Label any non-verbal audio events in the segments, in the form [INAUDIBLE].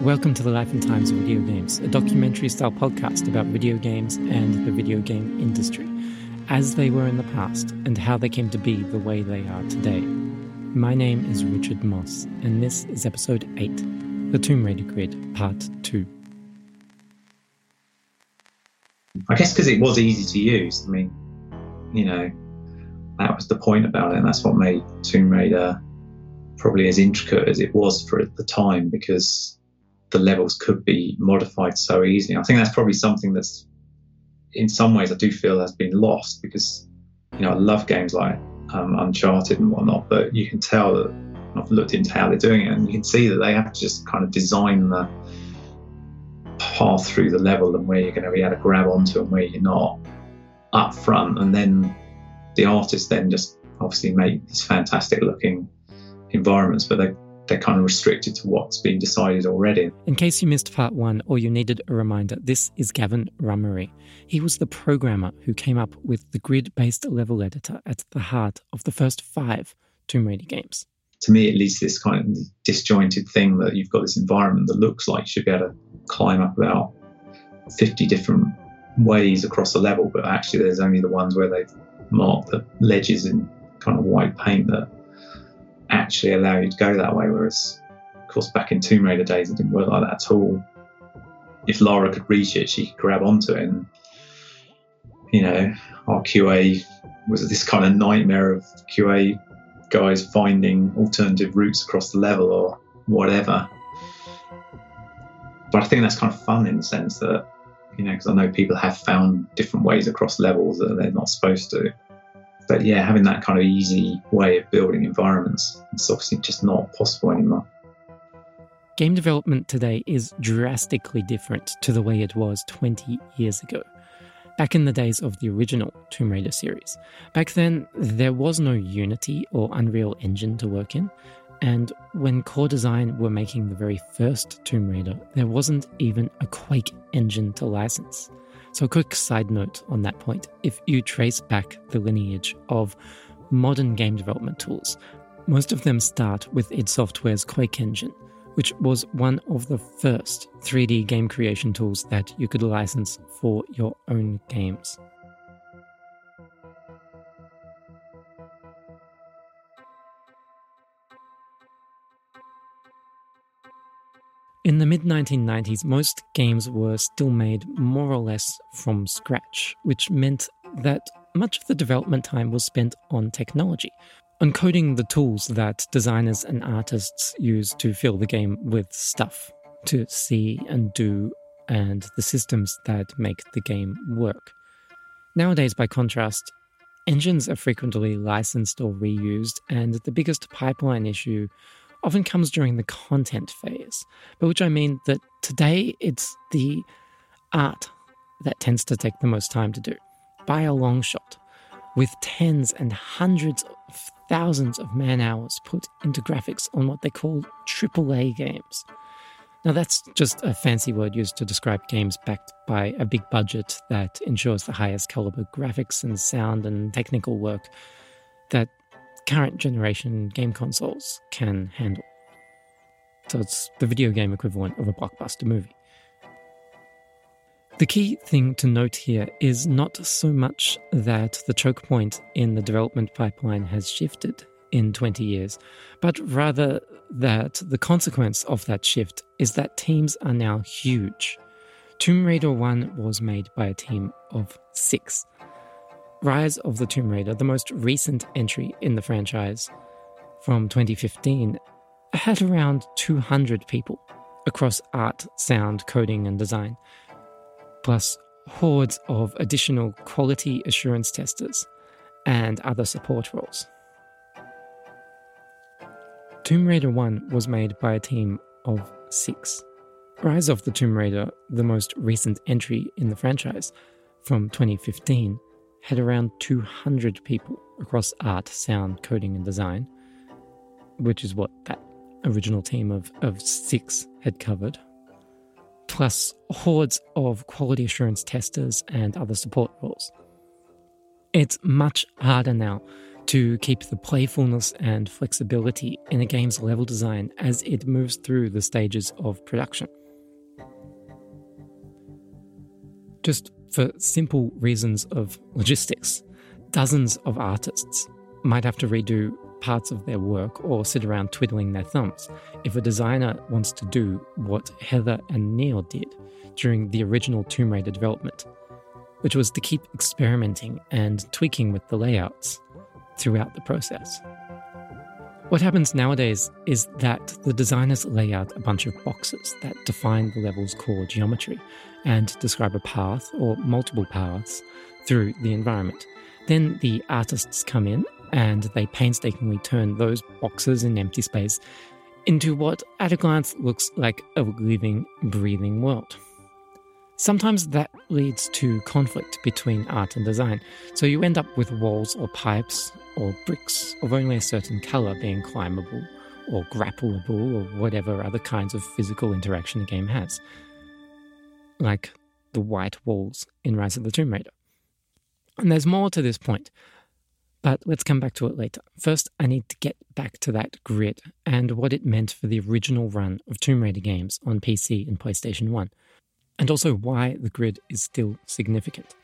Welcome to the Life and Times of Video Games, a documentary style podcast about video games and the video game industry, as they were in the past and how they came to be the way they are today. My name is Richard Moss, and this is episode 8 The Tomb Raider Grid, Part 2. I guess because it was easy to use. I mean, you know, that was the point about it, and that's what made Tomb Raider probably as intricate as it was for the time because the levels could be modified so easily. I think that's probably something that's, in some ways, I do feel has been lost because, you know, I love games like um, Uncharted and whatnot, but you can tell that I've looked into how they're doing it and you can see that they have to just kind of design the path through the level and where you're going to be able to grab onto and where you're not up front. And then the artists then just obviously make these fantastic looking environments, but they they're kind of restricted to what's been decided already. In case you missed part one or you needed a reminder, this is Gavin Rummery. He was the programmer who came up with the grid based level editor at the heart of the first five Tomb Raider games. To me, at least, this kind of disjointed thing that you've got this environment that looks like you should be able to climb up about 50 different ways across the level, but actually, there's only the ones where they've marked the ledges in kind of white paint that actually allow you to go that way. Whereas, of course, back in Tomb Raider days, it didn't work like that at all. If Lara could reach it, she could grab onto it. And, you know, our QA was this kind of nightmare of QA guys finding alternative routes across the level or whatever. But I think that's kind of fun in the sense that, you know, because I know people have found different ways across levels that they're not supposed to but yeah, having that kind of easy way of building environments, it's obviously just not possible anymore. Game development today is drastically different to the way it was 20 years ago. Back in the days of the original Tomb Raider series. Back then, there was no Unity or Unreal Engine to work in, and when Core Design were making the very first Tomb Raider, there wasn't even a Quake engine to license. So, a quick side note on that point if you trace back the lineage of modern game development tools, most of them start with id Software's Quake engine, which was one of the first 3D game creation tools that you could license for your own games. Mid 1990s, most games were still made more or less from scratch, which meant that much of the development time was spent on technology, on coding the tools that designers and artists use to fill the game with stuff, to see and do, and the systems that make the game work. Nowadays, by contrast, engines are frequently licensed or reused, and the biggest pipeline issue often comes during the content phase, by which I mean that today it's the art that tends to take the most time to do, by a long shot, with tens and hundreds of thousands of man hours put into graphics on what they call AAA games. Now, that's just a fancy word used to describe games backed by a big budget that ensures the highest caliber graphics and sound and technical work that current generation game consoles can handle. So it's the video game equivalent of a blockbuster movie. The key thing to note here is not so much that the choke point in the development pipeline has shifted in 20 years, but rather that the consequence of that shift is that teams are now huge. Tomb Raider 1 was made by a team of six, Rise of the Tomb Raider, the most recent entry in the franchise from 2015, had around 200 people across art, sound, coding, and design, plus hordes of additional quality assurance testers and other support roles. Tomb Raider 1 was made by a team of six. Rise of the Tomb Raider, the most recent entry in the franchise from 2015, had around 200 people across art, sound, coding, and design, which is what that original team of, of six had covered, plus hordes of quality assurance testers and other support roles. It's much harder now to keep the playfulness and flexibility in a game's level design as it moves through the stages of production. Just for simple reasons of logistics, dozens of artists might have to redo parts of their work or sit around twiddling their thumbs if a designer wants to do what Heather and Neil did during the original Tomb Raider development, which was to keep experimenting and tweaking with the layouts throughout the process. What happens nowadays is that the designers lay out a bunch of boxes that define the level's core geometry and describe a path or multiple paths through the environment. Then the artists come in and they painstakingly turn those boxes in empty space into what at a glance looks like a living, breathing world. Sometimes that leads to conflict between art and design, so you end up with walls or pipes or bricks of only a certain colour being climbable or grappleable or whatever other kinds of physical interaction the game has. Like the white walls in Rise of the Tomb Raider. And there's more to this point, but let's come back to it later. First, I need to get back to that grid and what it meant for the original run of Tomb Raider games on PC and PlayStation 1, and also why the grid is still significant.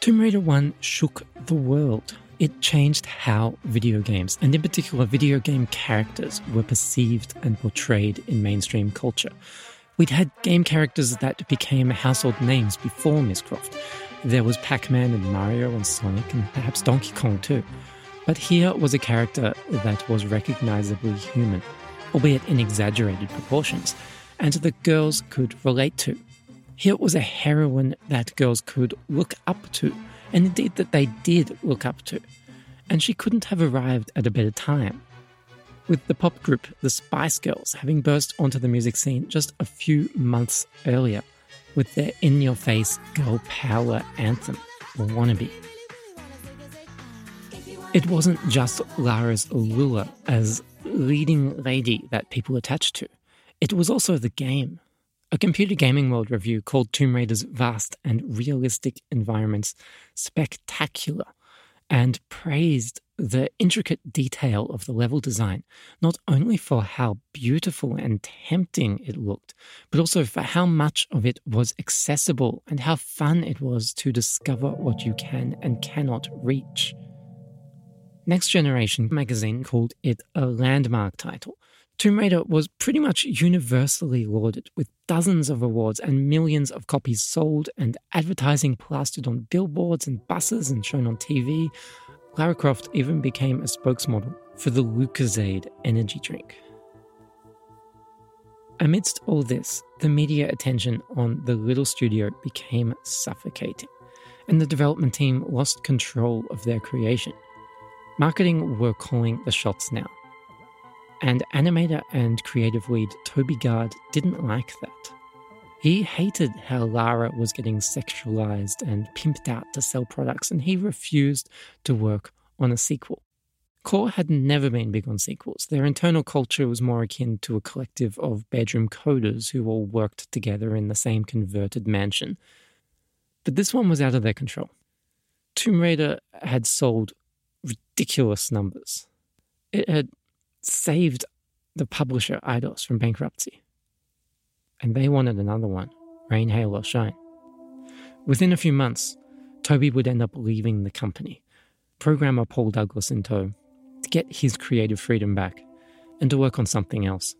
Tomb Raider 1 shook the world. It changed how video games, and in particular video game characters, were perceived and portrayed in mainstream culture. We'd had game characters that became household names before Ms. Croft, there was Pac Man and Mario and Sonic and perhaps Donkey Kong too. But here was a character that was recognizably human, albeit in exaggerated proportions, and that girls could relate to. Here was a heroine that girls could look up to, and indeed that they did look up to. And she couldn't have arrived at a better time. With the pop group the Spice Girls having burst onto the music scene just a few months earlier with their in your face girl power anthem, Wannabe. It wasn't just Lara's allure as leading lady that people attached to, it was also the game. A Computer Gaming World review called Tomb Raider's vast and realistic environments spectacular and praised the intricate detail of the level design, not only for how beautiful and tempting it looked, but also for how much of it was accessible and how fun it was to discover what you can and cannot reach. Next Generation magazine called it a landmark title. Tomb Raider was pretty much universally lauded, with dozens of awards and millions of copies sold, and advertising plastered on billboards and buses and shown on TV, Lara Croft even became a spokesmodel for the Lucozade energy drink. Amidst all this, the media attention on the little studio became suffocating, and the development team lost control of their creation. Marketing were calling the shots now. And animator and creative lead Toby Gard didn't like that. He hated how Lara was getting sexualized and pimped out to sell products, and he refused to work on a sequel. Core had never been big on sequels. Their internal culture was more akin to a collective of bedroom coders who all worked together in the same converted mansion. But this one was out of their control. Tomb Raider had sold ridiculous numbers. It had saved the publisher Eidos from bankruptcy and they wanted another one rain, hail, or shine. Within a few months, Toby would end up leaving the company, programmer Paul Douglas in tow, to get his creative freedom back and to work on something else.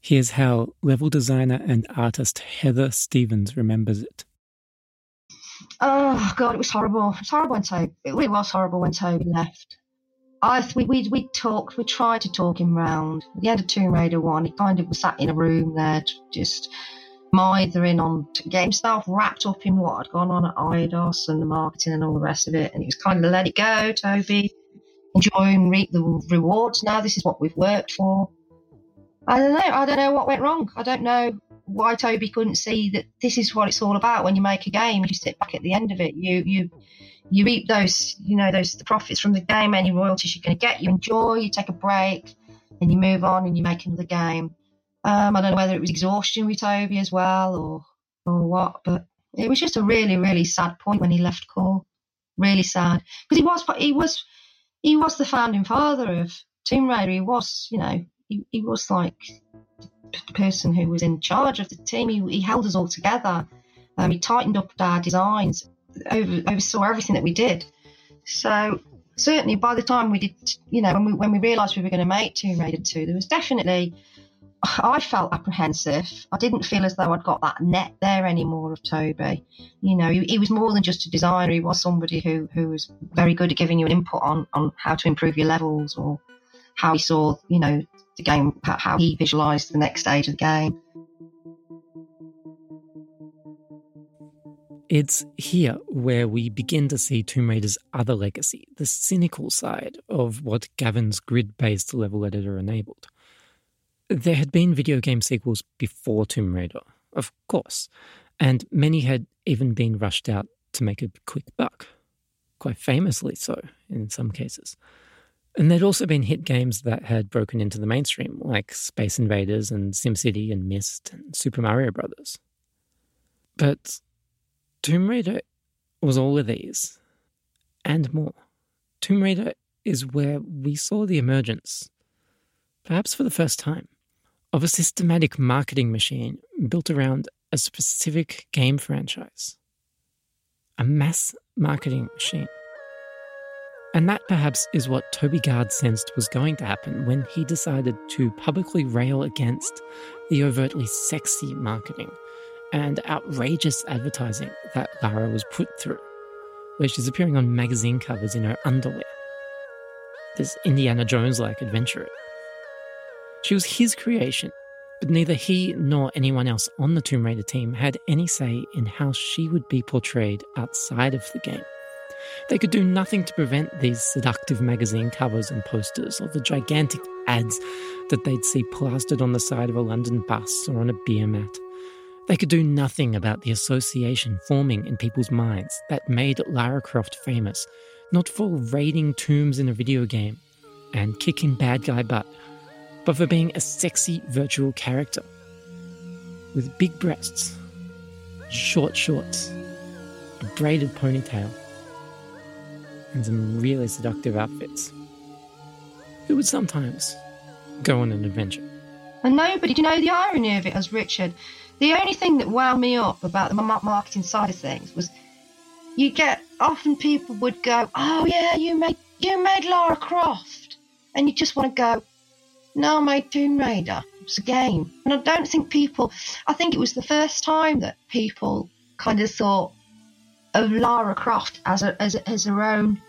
Here's how level designer and artist Heather Stevens remembers it. Oh God, it was horrible. It was horrible when Toby. It really was horrible when Toby left. I we we we talked, we tried to talk him round. At the end of Tomb Raider one, he kind of was sat in a room there, just mithering on getting himself wrapped up in what had gone on at Eidos and the marketing and all the rest of it. And he was kind of let it go, Toby. Enjoy and reap the rewards now. This is what we've worked for. I don't know. I don't know what went wrong. I don't know why Toby couldn't see that this is what it's all about when you make a game. You sit back at the end of it. You you you reap those, you know, those the profits from the game, any royalties you're going to get. You enjoy, you take a break, and you move on and you make another game. Um, I don't know whether it was exhaustion with Toby as well or or what, but it was just a really really sad point when he left Core. really sad because he was he was he was the founding father of Tomb Raider. He was, you know, he, he was like the person who was in charge of the team. He, he held us all together. Um, he tightened up our designs, over, oversaw everything that we did. So certainly by the time we did, you know, when we when we realised we were going to make Tomb Raider 2, there was definitely I felt apprehensive. I didn't feel as though I'd got that net there anymore of Toby. You know, he, he, was more than just a designer. He was somebody who, who was very good at giving you an input on, on how to improve your levels or how he saw, you know, the game, how he visualised the next stage of the game. It's here where we begin to see Tomb Raider's other legacy, the cynical side of what Gavin's grid based level editor enabled. There had been video game sequels before Tomb Raider, of course, and many had even been rushed out to make a quick buck, quite famously so in some cases. And there'd also been hit games that had broken into the mainstream, like Space Invaders and SimCity and Myst and Super Mario Brothers. But Tomb Raider was all of these and more. Tomb Raider is where we saw the emergence, perhaps for the first time, of a systematic marketing machine built around a specific game franchise. A mass marketing machine. And that perhaps is what Toby Gard sensed was going to happen when he decided to publicly rail against the overtly sexy marketing and outrageous advertising that Lara was put through, where she's appearing on magazine covers in her underwear. This Indiana Jones like adventure she was his creation, but neither he nor anyone else on the Tomb Raider team had any say in how she would be portrayed outside of the game. They could do nothing to prevent these seductive magazine covers and posters or the gigantic ads that they'd see plastered on the side of a London bus or on a beer mat. They could do nothing about the association forming in people's minds that made Lara Croft famous, not for raiding tombs in a video game and kicking bad guy butt but for being a sexy virtual character with big breasts, short shorts, a braided ponytail, and some really seductive outfits. Who would sometimes go on an adventure. And nobody, do you know the irony of it as Richard? The only thing that wound me up about the marketing side of things was you get often people would go, "Oh yeah, you made you made Lara Croft," and you just want to go, no, I made Tomb Raider. It's a game. And I don't think people, I think it was the first time that people kind of thought of Lara Croft as a, as, as her own,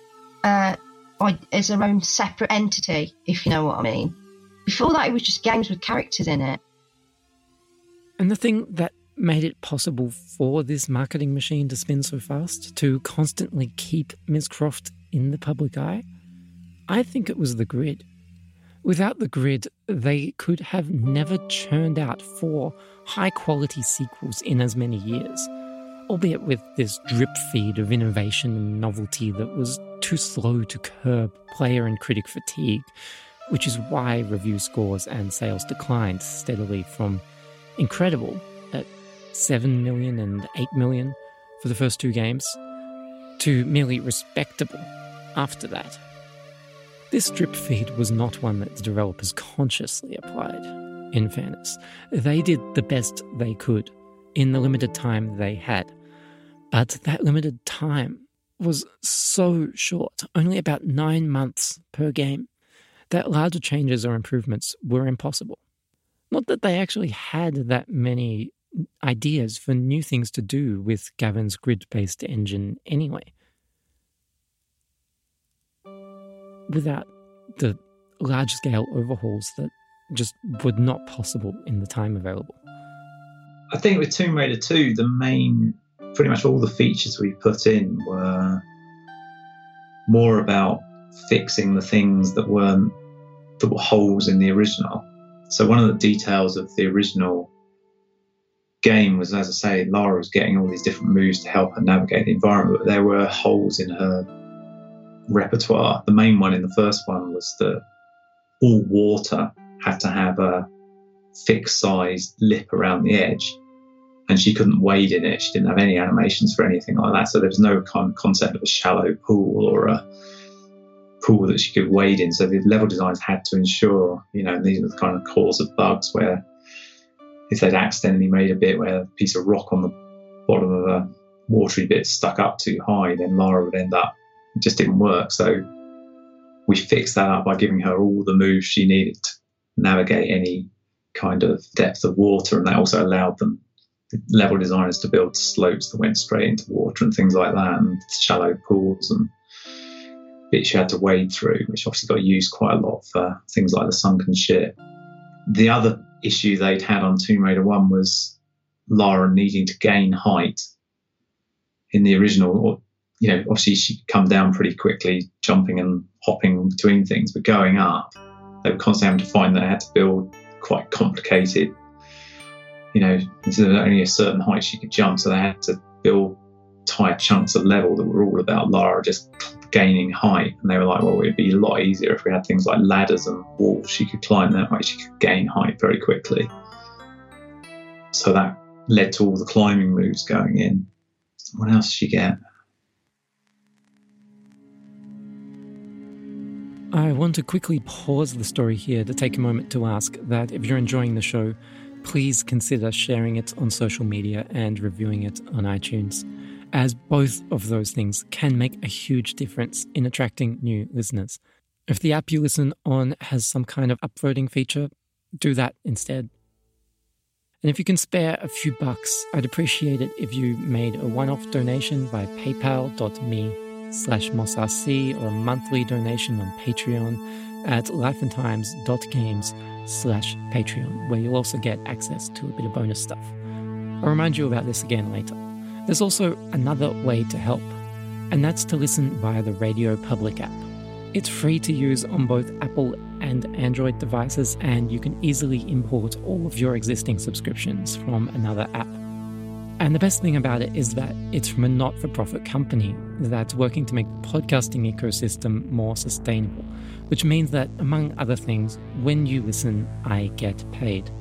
uh, as her own separate entity, if you know what I mean. Before that, it was just games with characters in it. And the thing that made it possible for this marketing machine to spin so fast, to constantly keep Ms. Croft in the public eye, I think it was the grid. Without the grid, they could have never churned out four high quality sequels in as many years, albeit with this drip feed of innovation and novelty that was too slow to curb player and critic fatigue, which is why review scores and sales declined steadily from incredible at 7 million and 8 million for the first two games to merely respectable after that. This drip feed was not one that the developers consciously applied, in fairness. They did the best they could in the limited time they had. But that limited time was so short, only about nine months per game, that larger changes or improvements were impossible. Not that they actually had that many ideas for new things to do with Gavin's grid based engine anyway. without the large scale overhauls that just were not possible in the time available. I think with Tomb Raider 2, the main, pretty much all the features we put in were more about fixing the things that weren't that were holes in the original. So one of the details of the original game was, as I say, Lara was getting all these different moves to help her navigate the environment, but there were holes in her repertoire. The main one in the first one was that all water had to have a fixed sized lip around the edge. and she couldn't wade in it. She didn't have any animations for anything like that. So there was no kind of concept of a shallow pool or a pool that she could wade in. So the level designers had to ensure, you know, these were the kind of cause of bugs where if they'd accidentally made a bit where a piece of rock on the bottom of a watery bit stuck up too high, then Lara would end up, it just didn't work. So we fixed that up by giving her all the moves she needed to navigate any kind of depth of water. And that also allowed them, level designers, to build slopes that went straight into water and things like that, and shallow pools and bits you had to wade through, which obviously got used quite a lot for things like the sunken ship. The other issue they'd had on Tomb Raider 1 was Lara needing to gain height. In the original, you know, obviously she'd come down pretty quickly, jumping and hopping between things, but going up, they were constantly having to find that they had to build quite complicated, you know, only a certain height she could jump, so they had to build tight chunks of level that were all about Lara just gaining height. And they were like, well, it'd be a lot easier if we had things like ladders and walls. She could climb that way, she could gain height very quickly. So that led to all the climbing moves going in. What else did she get? I want to quickly pause the story here to take a moment to ask that if you're enjoying the show, please consider sharing it on social media and reviewing it on iTunes as both of those things can make a huge difference in attracting new listeners. If the app you listen on has some kind of upvoting feature, do that instead. And if you can spare a few bucks, I'd appreciate it if you made a one-off donation by paypal.me slash mossrc or a monthly donation on Patreon at lifeandtimes.games slash Patreon, where you'll also get access to a bit of bonus stuff. I'll remind you about this again later. There's also another way to help, and that's to listen via the Radio Public app. It's free to use on both Apple and Android devices, and you can easily import all of your existing subscriptions from another app. And the best thing about it is that it's from a not for profit company that's working to make the podcasting ecosystem more sustainable, which means that, among other things, when you listen, I get paid.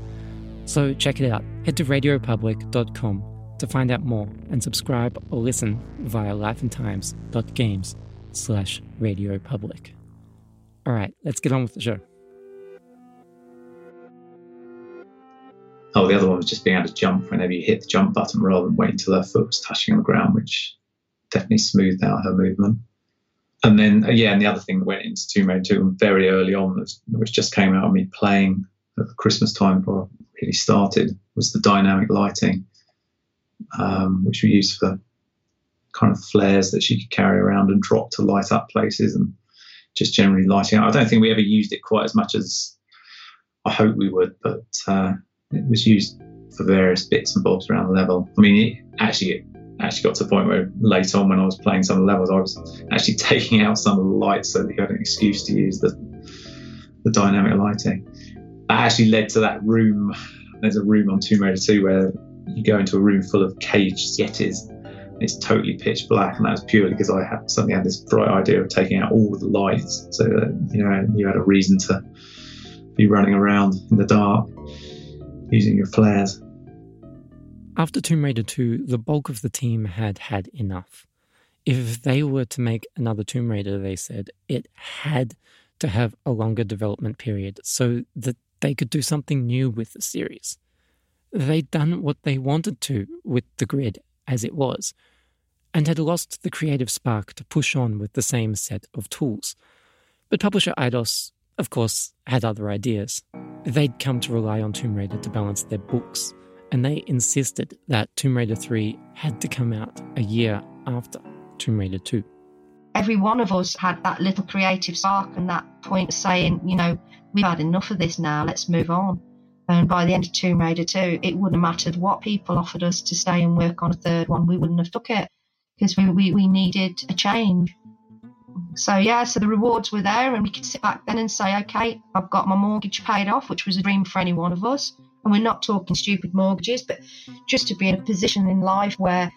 So check it out. Head to radiopublic.com to find out more and subscribe or listen via lifeandtimes.games slash radio public. All right, let's get on with the show. Oh, the other one was just being able to jump whenever you hit the jump button rather than waiting until her foot was touching on the ground, which definitely smoothed out her movement. And then, uh, yeah, and the other thing that went into Tomb Raider 2 very early on, which just came out of me playing at Christmas time before I really started, was the dynamic lighting um, which we used for kind of flares that she could carry around and drop to light up places and just generally lighting up. I don't think we ever used it quite as much as I hope we would, but uh, it was used for various bits and bobs around the level. I mean, it actually it actually got to the point where later on when I was playing some of the levels, I was actually [LAUGHS] taking out some of the lights so that you had an excuse to use the the dynamic lighting. That actually led to that room. There's a room on Tomb Raider 2 where you go into a room full of caged yetis. And it's totally pitch black, and that was purely because I had suddenly had this bright idea of taking out all the lights, so that you know you had a reason to be running around in the dark using your flares. After Tomb Raider 2, the bulk of the team had had enough. If they were to make another Tomb Raider, they said it had to have a longer development period so that they could do something new with the series. They'd done what they wanted to with the grid as it was, and had lost the creative spark to push on with the same set of tools. But publisher Eidos, of course, had other ideas. They'd come to rely on Tomb Raider to balance their books, and they insisted that Tomb Raider 3 had to come out a year after Tomb Raider 2. Every one of us had that little creative spark and that point saying, you know, we've had enough of this now, let's move on. And by the end of Tomb Raider 2, it wouldn't have mattered what people offered us to stay and work on a third one. We wouldn't have took it because we, we, we needed a change. So, yeah, so the rewards were there, and we could sit back then and say, okay, I've got my mortgage paid off, which was a dream for any one of us. And we're not talking stupid mortgages, but just to be in a position in life where,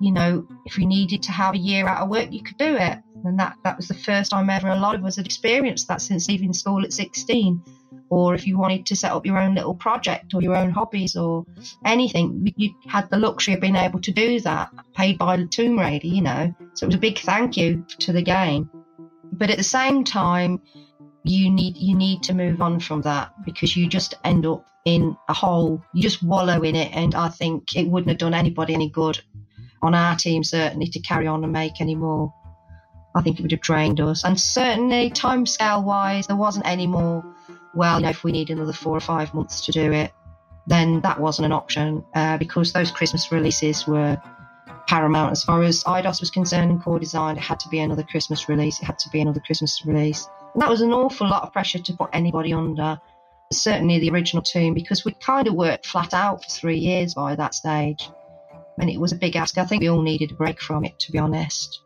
you know, if you needed to have a year out of work, you could do it. And that, that was the first time ever a lot of us had experienced that since leaving school at 16 or if you wanted to set up your own little project or your own hobbies or anything, you had the luxury of being able to do that, paid by the Tomb Raider, you know. So it was a big thank you to the game. But at the same time, you need you need to move on from that because you just end up in a hole. You just wallow in it, and I think it wouldn't have done anybody any good on our team certainly to carry on and make any more. I think it would have drained us, and certainly timescale wise, there wasn't any more well, you know, if we need another four or five months to do it, then that wasn't an option uh, because those Christmas releases were paramount as far as Eidos was concerned and core design. It had to be another Christmas release. It had to be another Christmas release. And that was an awful lot of pressure to put anybody under. Certainly the original team because we kind of worked flat out for three years by that stage, and it was a big ask. I think we all needed a break from it, to be honest.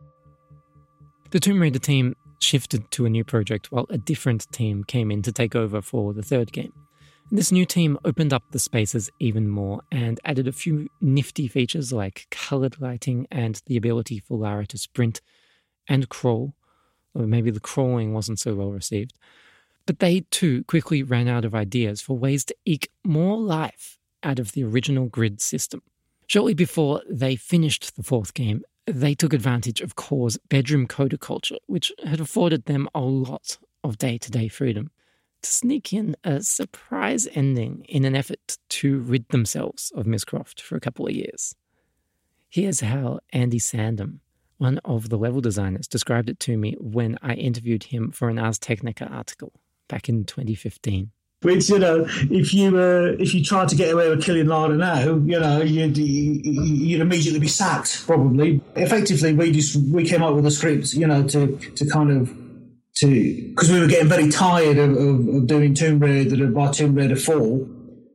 The Tomb Raider team shifted to a new project while a different team came in to take over for the third game. This new team opened up the spaces even more and added a few nifty features like colored lighting and the ability for Lara to sprint and crawl, or maybe the crawling wasn't so well received. But they too quickly ran out of ideas for ways to eke more life out of the original grid system. Shortly before they finished the fourth game, they took advantage of Core's bedroom coder culture, which had afforded them a lot of day to day freedom, to sneak in a surprise ending in an effort to rid themselves of Miss Croft for a couple of years. Here's how Andy Sandham, one of the level designers, described it to me when I interviewed him for an Ars Technica article back in 2015. Which you know, if you uh, if you tried to get away with killing Lara now, you know, you'd you'd immediately be sacked probably. Effectively, we just we came up with a script, you know, to to kind of to because we were getting very tired of, of, of doing Tomb Raider by Tomb Raider Four.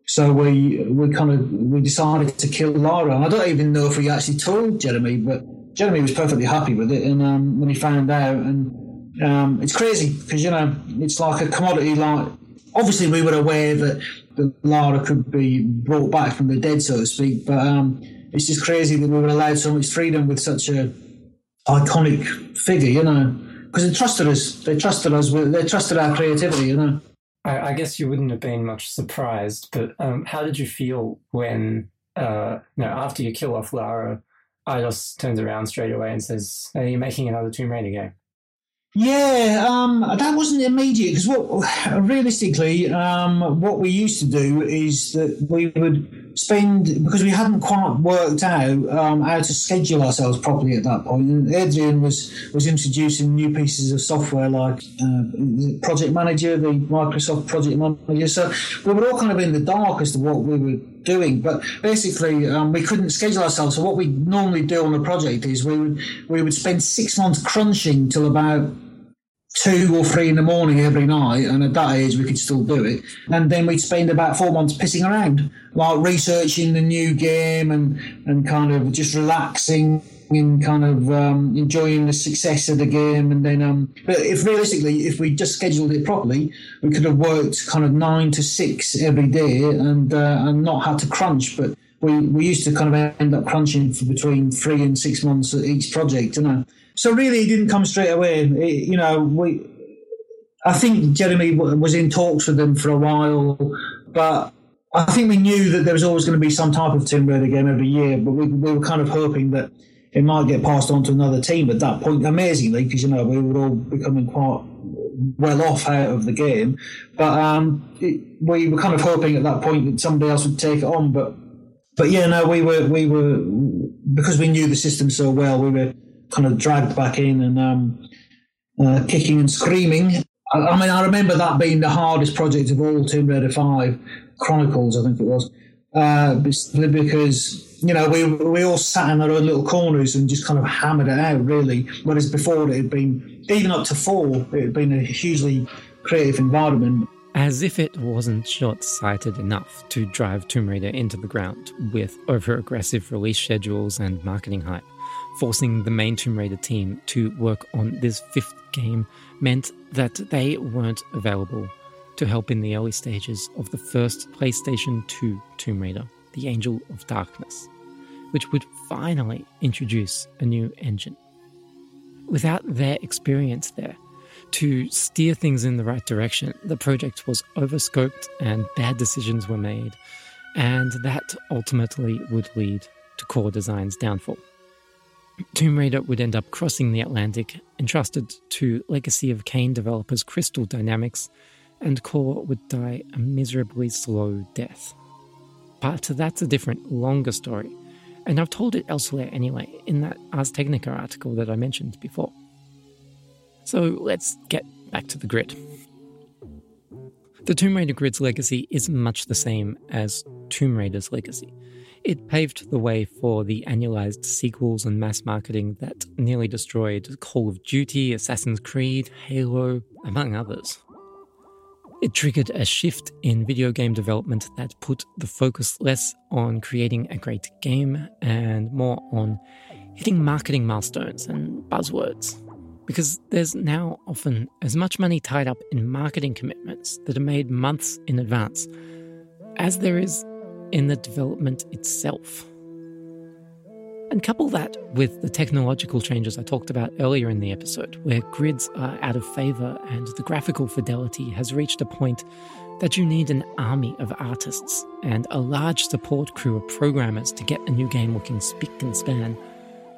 So we we kind of we decided to kill Lara. And I don't even know if we actually told Jeremy, but Jeremy was perfectly happy with it. And um, when he found out, and um, it's crazy because you know it's like a commodity like obviously we were aware that, that Lara could be brought back from the dead, so to speak. But um, it's just crazy that we were allowed so much freedom with such a iconic figure, you know, because they trusted us. They trusted us. They trusted our creativity, you know. I, I guess you wouldn't have been much surprised, but um, how did you feel when, uh, you know, after you kill off Lara, Eidos turns around straight away and says, "Are you making another Tomb Raider game?" Yeah, um, that wasn't immediate because what realistically, um, what we used to do is that we would spend because we hadn't quite worked out um, how to schedule ourselves properly at that point. And Adrian was was introducing new pieces of software like uh, Project Manager, the Microsoft Project Manager. So we were all kind of in the dark as to what we were doing. But basically, um, we couldn't schedule ourselves. So what we normally do on the project is we would we would spend six months crunching till about two or three in the morning every night, and at that age we could still do it. And then we'd spend about four months pissing around, like researching the new game and and kind of just relaxing and kind of um, enjoying the success of the game. And then, um, but if realistically, if we just scheduled it properly, we could have worked kind of nine to six every day and uh, and not had to crunch. But we, we used to kind of end up crunching for between three and six months at each project, you know. So really, it didn't come straight away. It, you know, we. I think Jeremy was in talks with them for a while, but I think we knew that there was always going to be some type of Tomb Raider game every year. But we, we were kind of hoping that it might get passed on to another team at that point. Amazingly, because you know we were all becoming quite well off out of the game, but um, it, we were kind of hoping at that point that somebody else would take it on. But but yeah, no, we were we were because we knew the system so well, we were kind of dragged back in and um, uh, kicking and screaming. I, I, mean, I remember that being the hardest project of all Tomb Raider 5 Chronicles, I think it was, uh, because, you know, we, we all sat in our own little corners and just kind of hammered it out, really. Whereas before it had been, even up to four, it had been a hugely creative environment. As if it wasn't short sighted enough to drive Tomb Raider into the ground with over aggressive release schedules and marketing hype forcing the main Tomb Raider team to work on this fifth game meant that they weren't available to help in the early stages of the first PlayStation 2 Tomb Raider, The Angel of Darkness, which would finally introduce a new engine. Without their experience there, To steer things in the right direction, the project was overscoped and bad decisions were made, and that ultimately would lead to Core Design's downfall. Tomb Raider would end up crossing the Atlantic, entrusted to Legacy of Kain developers Crystal Dynamics, and Core would die a miserably slow death. But that's a different, longer story, and I've told it elsewhere anyway, in that Ars Technica article that I mentioned before. So let's get back to the grid. The Tomb Raider grid's legacy is much the same as Tomb Raider's legacy. It paved the way for the annualized sequels and mass marketing that nearly destroyed Call of Duty, Assassin's Creed, Halo, among others. It triggered a shift in video game development that put the focus less on creating a great game and more on hitting marketing milestones and buzzwords. Because there's now often as much money tied up in marketing commitments that are made months in advance as there is in the development itself. And couple that with the technological changes I talked about earlier in the episode, where grids are out of favour and the graphical fidelity has reached a point that you need an army of artists and a large support crew of programmers to get a new game looking spick and span.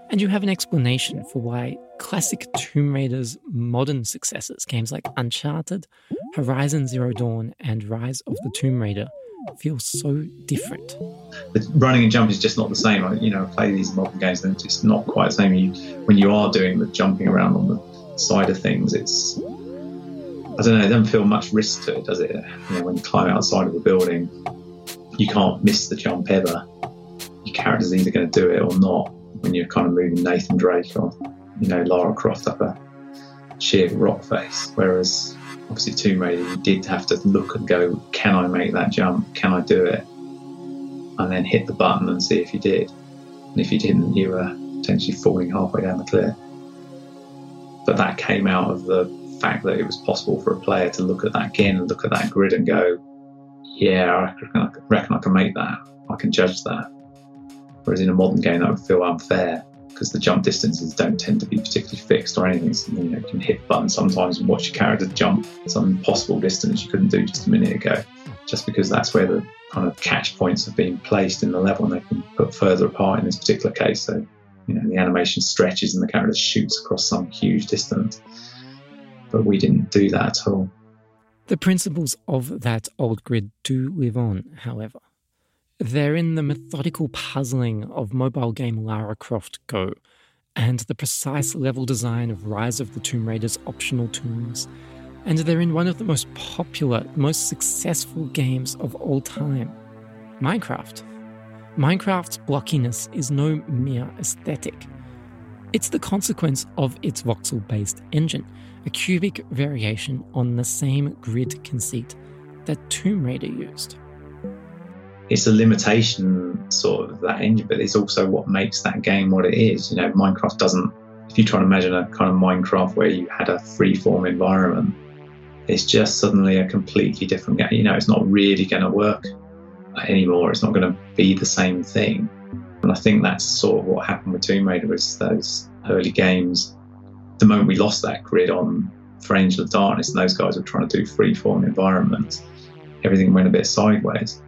And you have an explanation for why classic Tomb Raider's modern successors, games like Uncharted, Horizon Zero Dawn, and Rise of the Tomb Raider, feels so different. The running and jumping is just not the same. I, you know, play these modern games and it's just not quite the same. You, when you are doing the jumping around on the side of things, it's I don't know. It doesn't feel much risk to it, does it? You know, when you climb outside of a building, you can't miss the jump ever. Your character's either going to do it or not. When you're kind of moving Nathan Drake or you know Lara Croft up a sheer rock face, whereas obviously Tomb Raider, you did have to look and go, can I make that jump? Can I do it? And then hit the button and see if you did. And if you didn't, you were potentially falling halfway down the cliff. But that came out of the fact that it was possible for a player to look at that again and look at that grid and go, yeah, I reckon I can make that. I can judge that. Whereas in a modern game, that would feel unfair because the jump distances don't tend to be particularly fixed or anything. So, you, know, you can hit buttons sometimes and watch your character jump some impossible distance you couldn't do just a minute ago, just because that's where the kind of catch points have been placed in the level and they can put further apart in this particular case. So, you know, the animation stretches and the character shoots across some huge distance. But we didn't do that at all. The principles of that old grid do live on, however. They're in the methodical puzzling of mobile game Lara Croft Go, and the precise level design of Rise of the Tomb Raider's optional tombs. And they're in one of the most popular, most successful games of all time Minecraft. Minecraft's blockiness is no mere aesthetic. It's the consequence of its voxel based engine, a cubic variation on the same grid conceit that Tomb Raider used it's a limitation sort of that engine, but it's also what makes that game what it is. You know, Minecraft doesn't. If you try to imagine a kind of Minecraft where you had a free-form environment, it's just suddenly a completely different game. You know, it's not really going to work anymore. It's not going to be the same thing. And I think that's sort of what happened with Tomb Raider was those early games. The moment we lost that grid on for Angel of Darkness, and those guys were trying to do free-form environments, everything went a bit sideways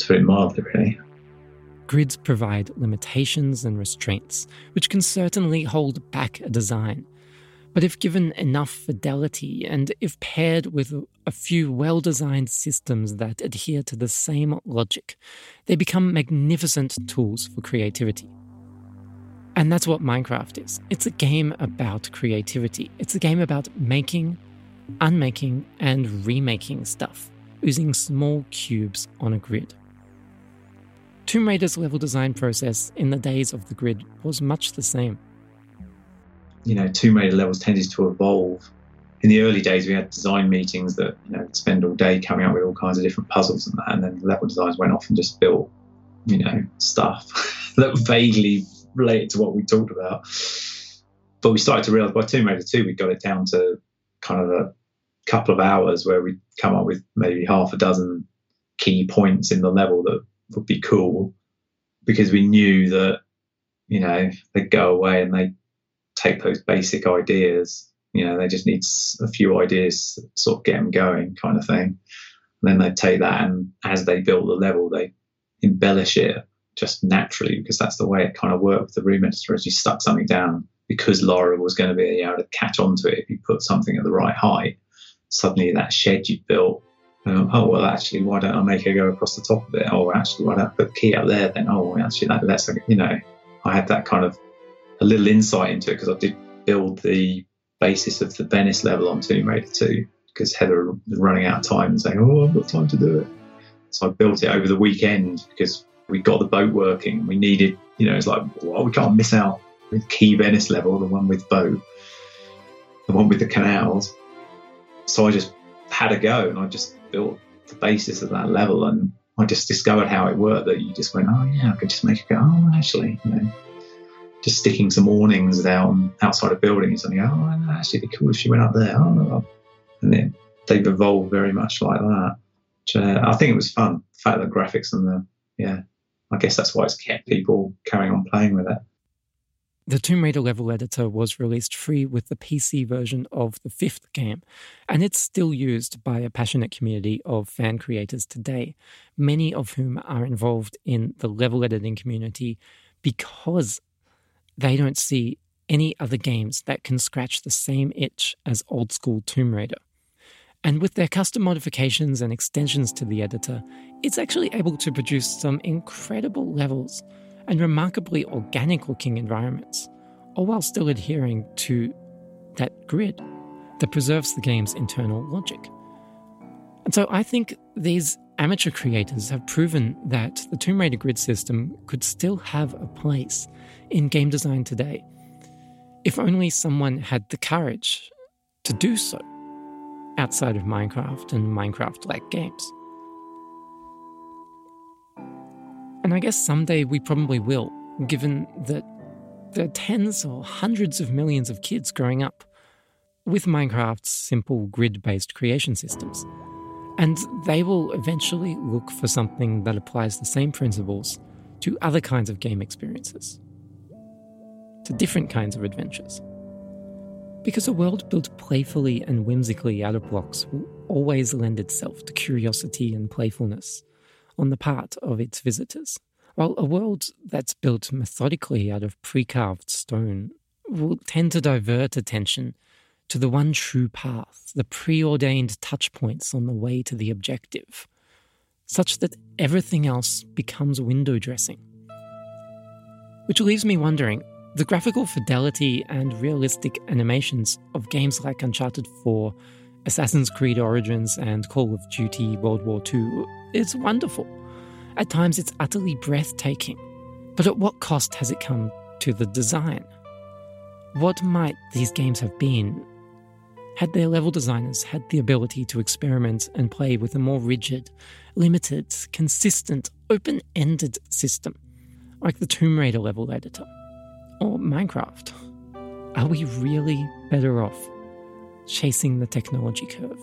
to put it mildly, really. Grids provide limitations and restraints, which can certainly hold back a design. But if given enough fidelity and if paired with a few well designed systems that adhere to the same logic, they become magnificent tools for creativity. And that's what Minecraft is it's a game about creativity, it's a game about making, unmaking, and remaking stuff using small cubes on a grid. Tomb Raider's level design process in the days of the grid was much the same. You know, Tomb Raider levels tended to evolve. In the early days, we had design meetings that you know spend all day coming up with all kinds of different puzzles and that, and then level designers went off and just built, you know, stuff [LAUGHS] that vaguely related to what we talked about. But we started to realize by Tomb Raider 2, we got it down to kind of a couple of hours where we come up with maybe half a dozen key points in the level that would be cool because we knew that, you know, they'd go away and they take those basic ideas You know, they just need a few ideas, sort of get them going, kind of thing. And then they take that and as they build the level, they embellish it just naturally because that's the way it kind of worked with the room editor as you stuck something down because Lara was going to be able to catch onto it if you put something at the right height. Suddenly that shed you built um, oh well, actually, why don't I make her go across the top of it? Oh, actually, why don't I put the key up there? Then, oh, actually, that lets you know. I had that kind of a little insight into it because I did build the basis of the Venice level on Tomb Raider 2 because Heather was running out of time and saying, "Oh, I've got time to do it." So I built it over the weekend because we got the boat working. And we needed, you know, it's like, well, we can't miss out with Key Venice level, the one with boat, the one with the canals. So I just had a go and I just built the basis of that level and I just discovered how it worked that you just went, oh yeah, I could just make it go, oh actually, you know, just sticking some awnings down outside a building and something, oh actually it'd be cool if she went up there. Oh, and then they've evolved very much like that. Which, uh, I think it was fun. The fact that graphics and the, yeah, I guess that's why it's kept people carrying on playing with it. The Tomb Raider level editor was released free with the PC version of the fifth game, and it's still used by a passionate community of fan creators today, many of whom are involved in the level editing community because they don't see any other games that can scratch the same itch as old school Tomb Raider. And with their custom modifications and extensions to the editor, it's actually able to produce some incredible levels and remarkably organic looking environments, all while still adhering to that grid that preserves the game's internal logic. And so I think these amateur creators have proven that the Tomb Raider grid system could still have a place in game design today, if only someone had the courage to do so outside of Minecraft and Minecraft like games. And I guess someday we probably will, given that there are tens or hundreds of millions of kids growing up with Minecraft's simple grid based creation systems. And they will eventually look for something that applies the same principles to other kinds of game experiences, to different kinds of adventures. Because a world built playfully and whimsically out of blocks will always lend itself to curiosity and playfulness on the part of its visitors, while a world that's built methodically out of pre carved stone will tend to divert attention to the one true path, the preordained touch points on the way to the objective, such that everything else becomes window dressing. Which leaves me wondering the graphical fidelity and realistic animations of games like Uncharted 4 Assassin's Creed Origins and Call of Duty World War II, it's wonderful. At times, it's utterly breathtaking. But at what cost has it come to the design? What might these games have been had their level designers had the ability to experiment and play with a more rigid, limited, consistent, open ended system, like the Tomb Raider level editor or Minecraft? Are we really better off chasing the technology curve.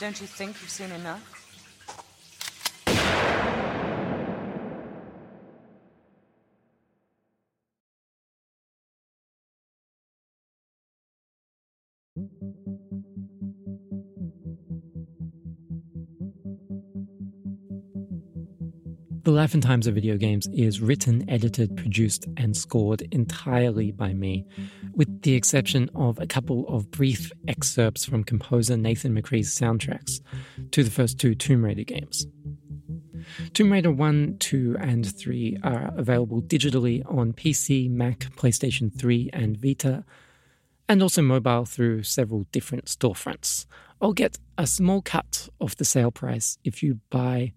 Don't you think you've seen enough? The Life and Times of Video Games is written, edited, produced, and scored entirely by me, with the exception of a couple of brief excerpts from composer Nathan McCree's soundtracks to the first two Tomb Raider games. Tomb Raider 1, 2, and 3 are available digitally on PC, Mac, PlayStation 3, and Vita, and also mobile through several different storefronts. I'll get a small cut of the sale price if you buy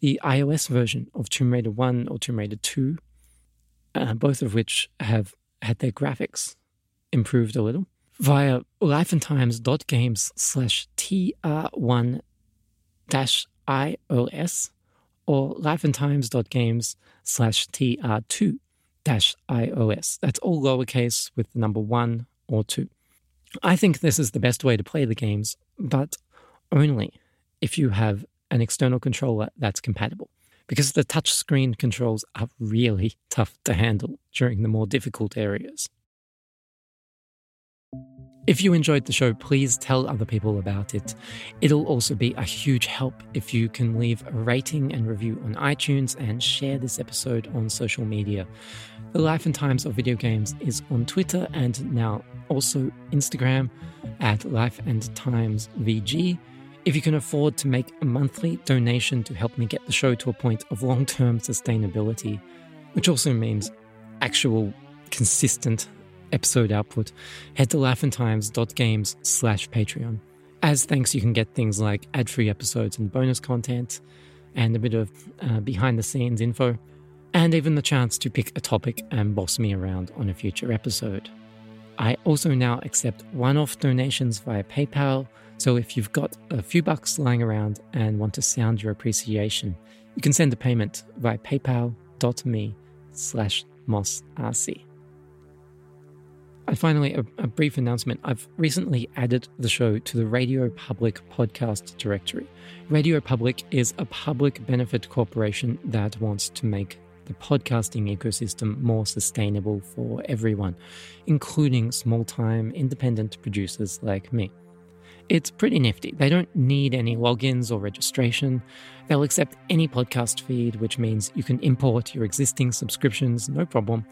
the iOS version of Tomb Raider 1 or Tomb Raider 2, uh, both of which have had their graphics improved a little, via lifeandtimes.games slash TR1 dash iOS or lifeandtimes.games slash TR2 iOS. That's all lowercase with the number one or two. I think this is the best way to play the games, but only if you have an external controller that's compatible, because the touchscreen controls are really tough to handle during the more difficult areas. If you enjoyed the show, please tell other people about it. It'll also be a huge help if you can leave a rating and review on iTunes and share this episode on social media. The Life and Times of Video Games is on Twitter and now also Instagram at Life and Times VG. If you can afford to make a monthly donation to help me get the show to a point of long term sustainability, which also means actual consistent episode output, head to lifeandtimes.games slash Patreon. As thanks, you can get things like ad free episodes and bonus content, and a bit of uh, behind the scenes info, and even the chance to pick a topic and boss me around on a future episode. I also now accept one off donations via PayPal, so if you've got a few bucks lying around and want to sound your appreciation, you can send a payment via paypal.me slash mossrc. And finally, a, a, brief announcement. I've recently added the show to the Radio Public podcast directory. Radio Public is a public benefit corporation that wants to make the podcasting ecosystem more sustainable for everyone, including small time independent producers like me. It's pretty nifty. They don't need any logins or registration. They'll accept any podcast feed, which means you can import your existing subscriptions no problem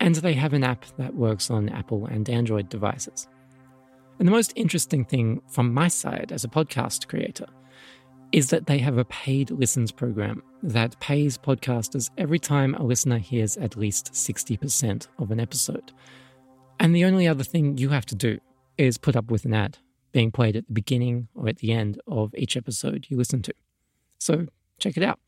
and they have an app that works on Apple and Android devices. And the most interesting thing from my side as a podcast creator is that they have a paid listens program that pays podcasters every time a listener hears at least 60% of an episode. And the only other thing you have to do is put up with an ad being played at the beginning or at the end of each episode you listen to. So check it out.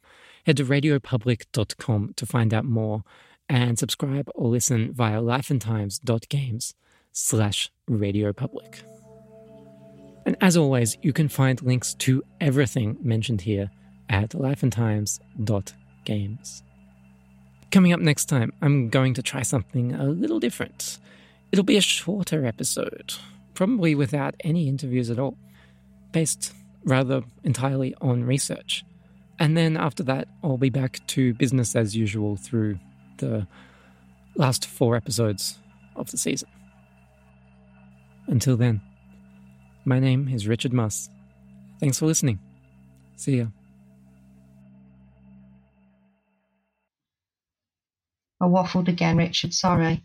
Head to radiopublic.com to find out more and subscribe or listen via lifeandtimes.games slash radiopublic. And as always, you can find links to everything mentioned here at lifeandtimes.games. Coming up next time, I'm going to try something a little different. It'll be a shorter episode, probably without any interviews at all, based rather entirely on research. And then after that, I'll be back to business as usual through the last four episodes of the season. Until then, my name is Richard Moss. Thanks for listening. See ya. I waffled again, Richard. Sorry.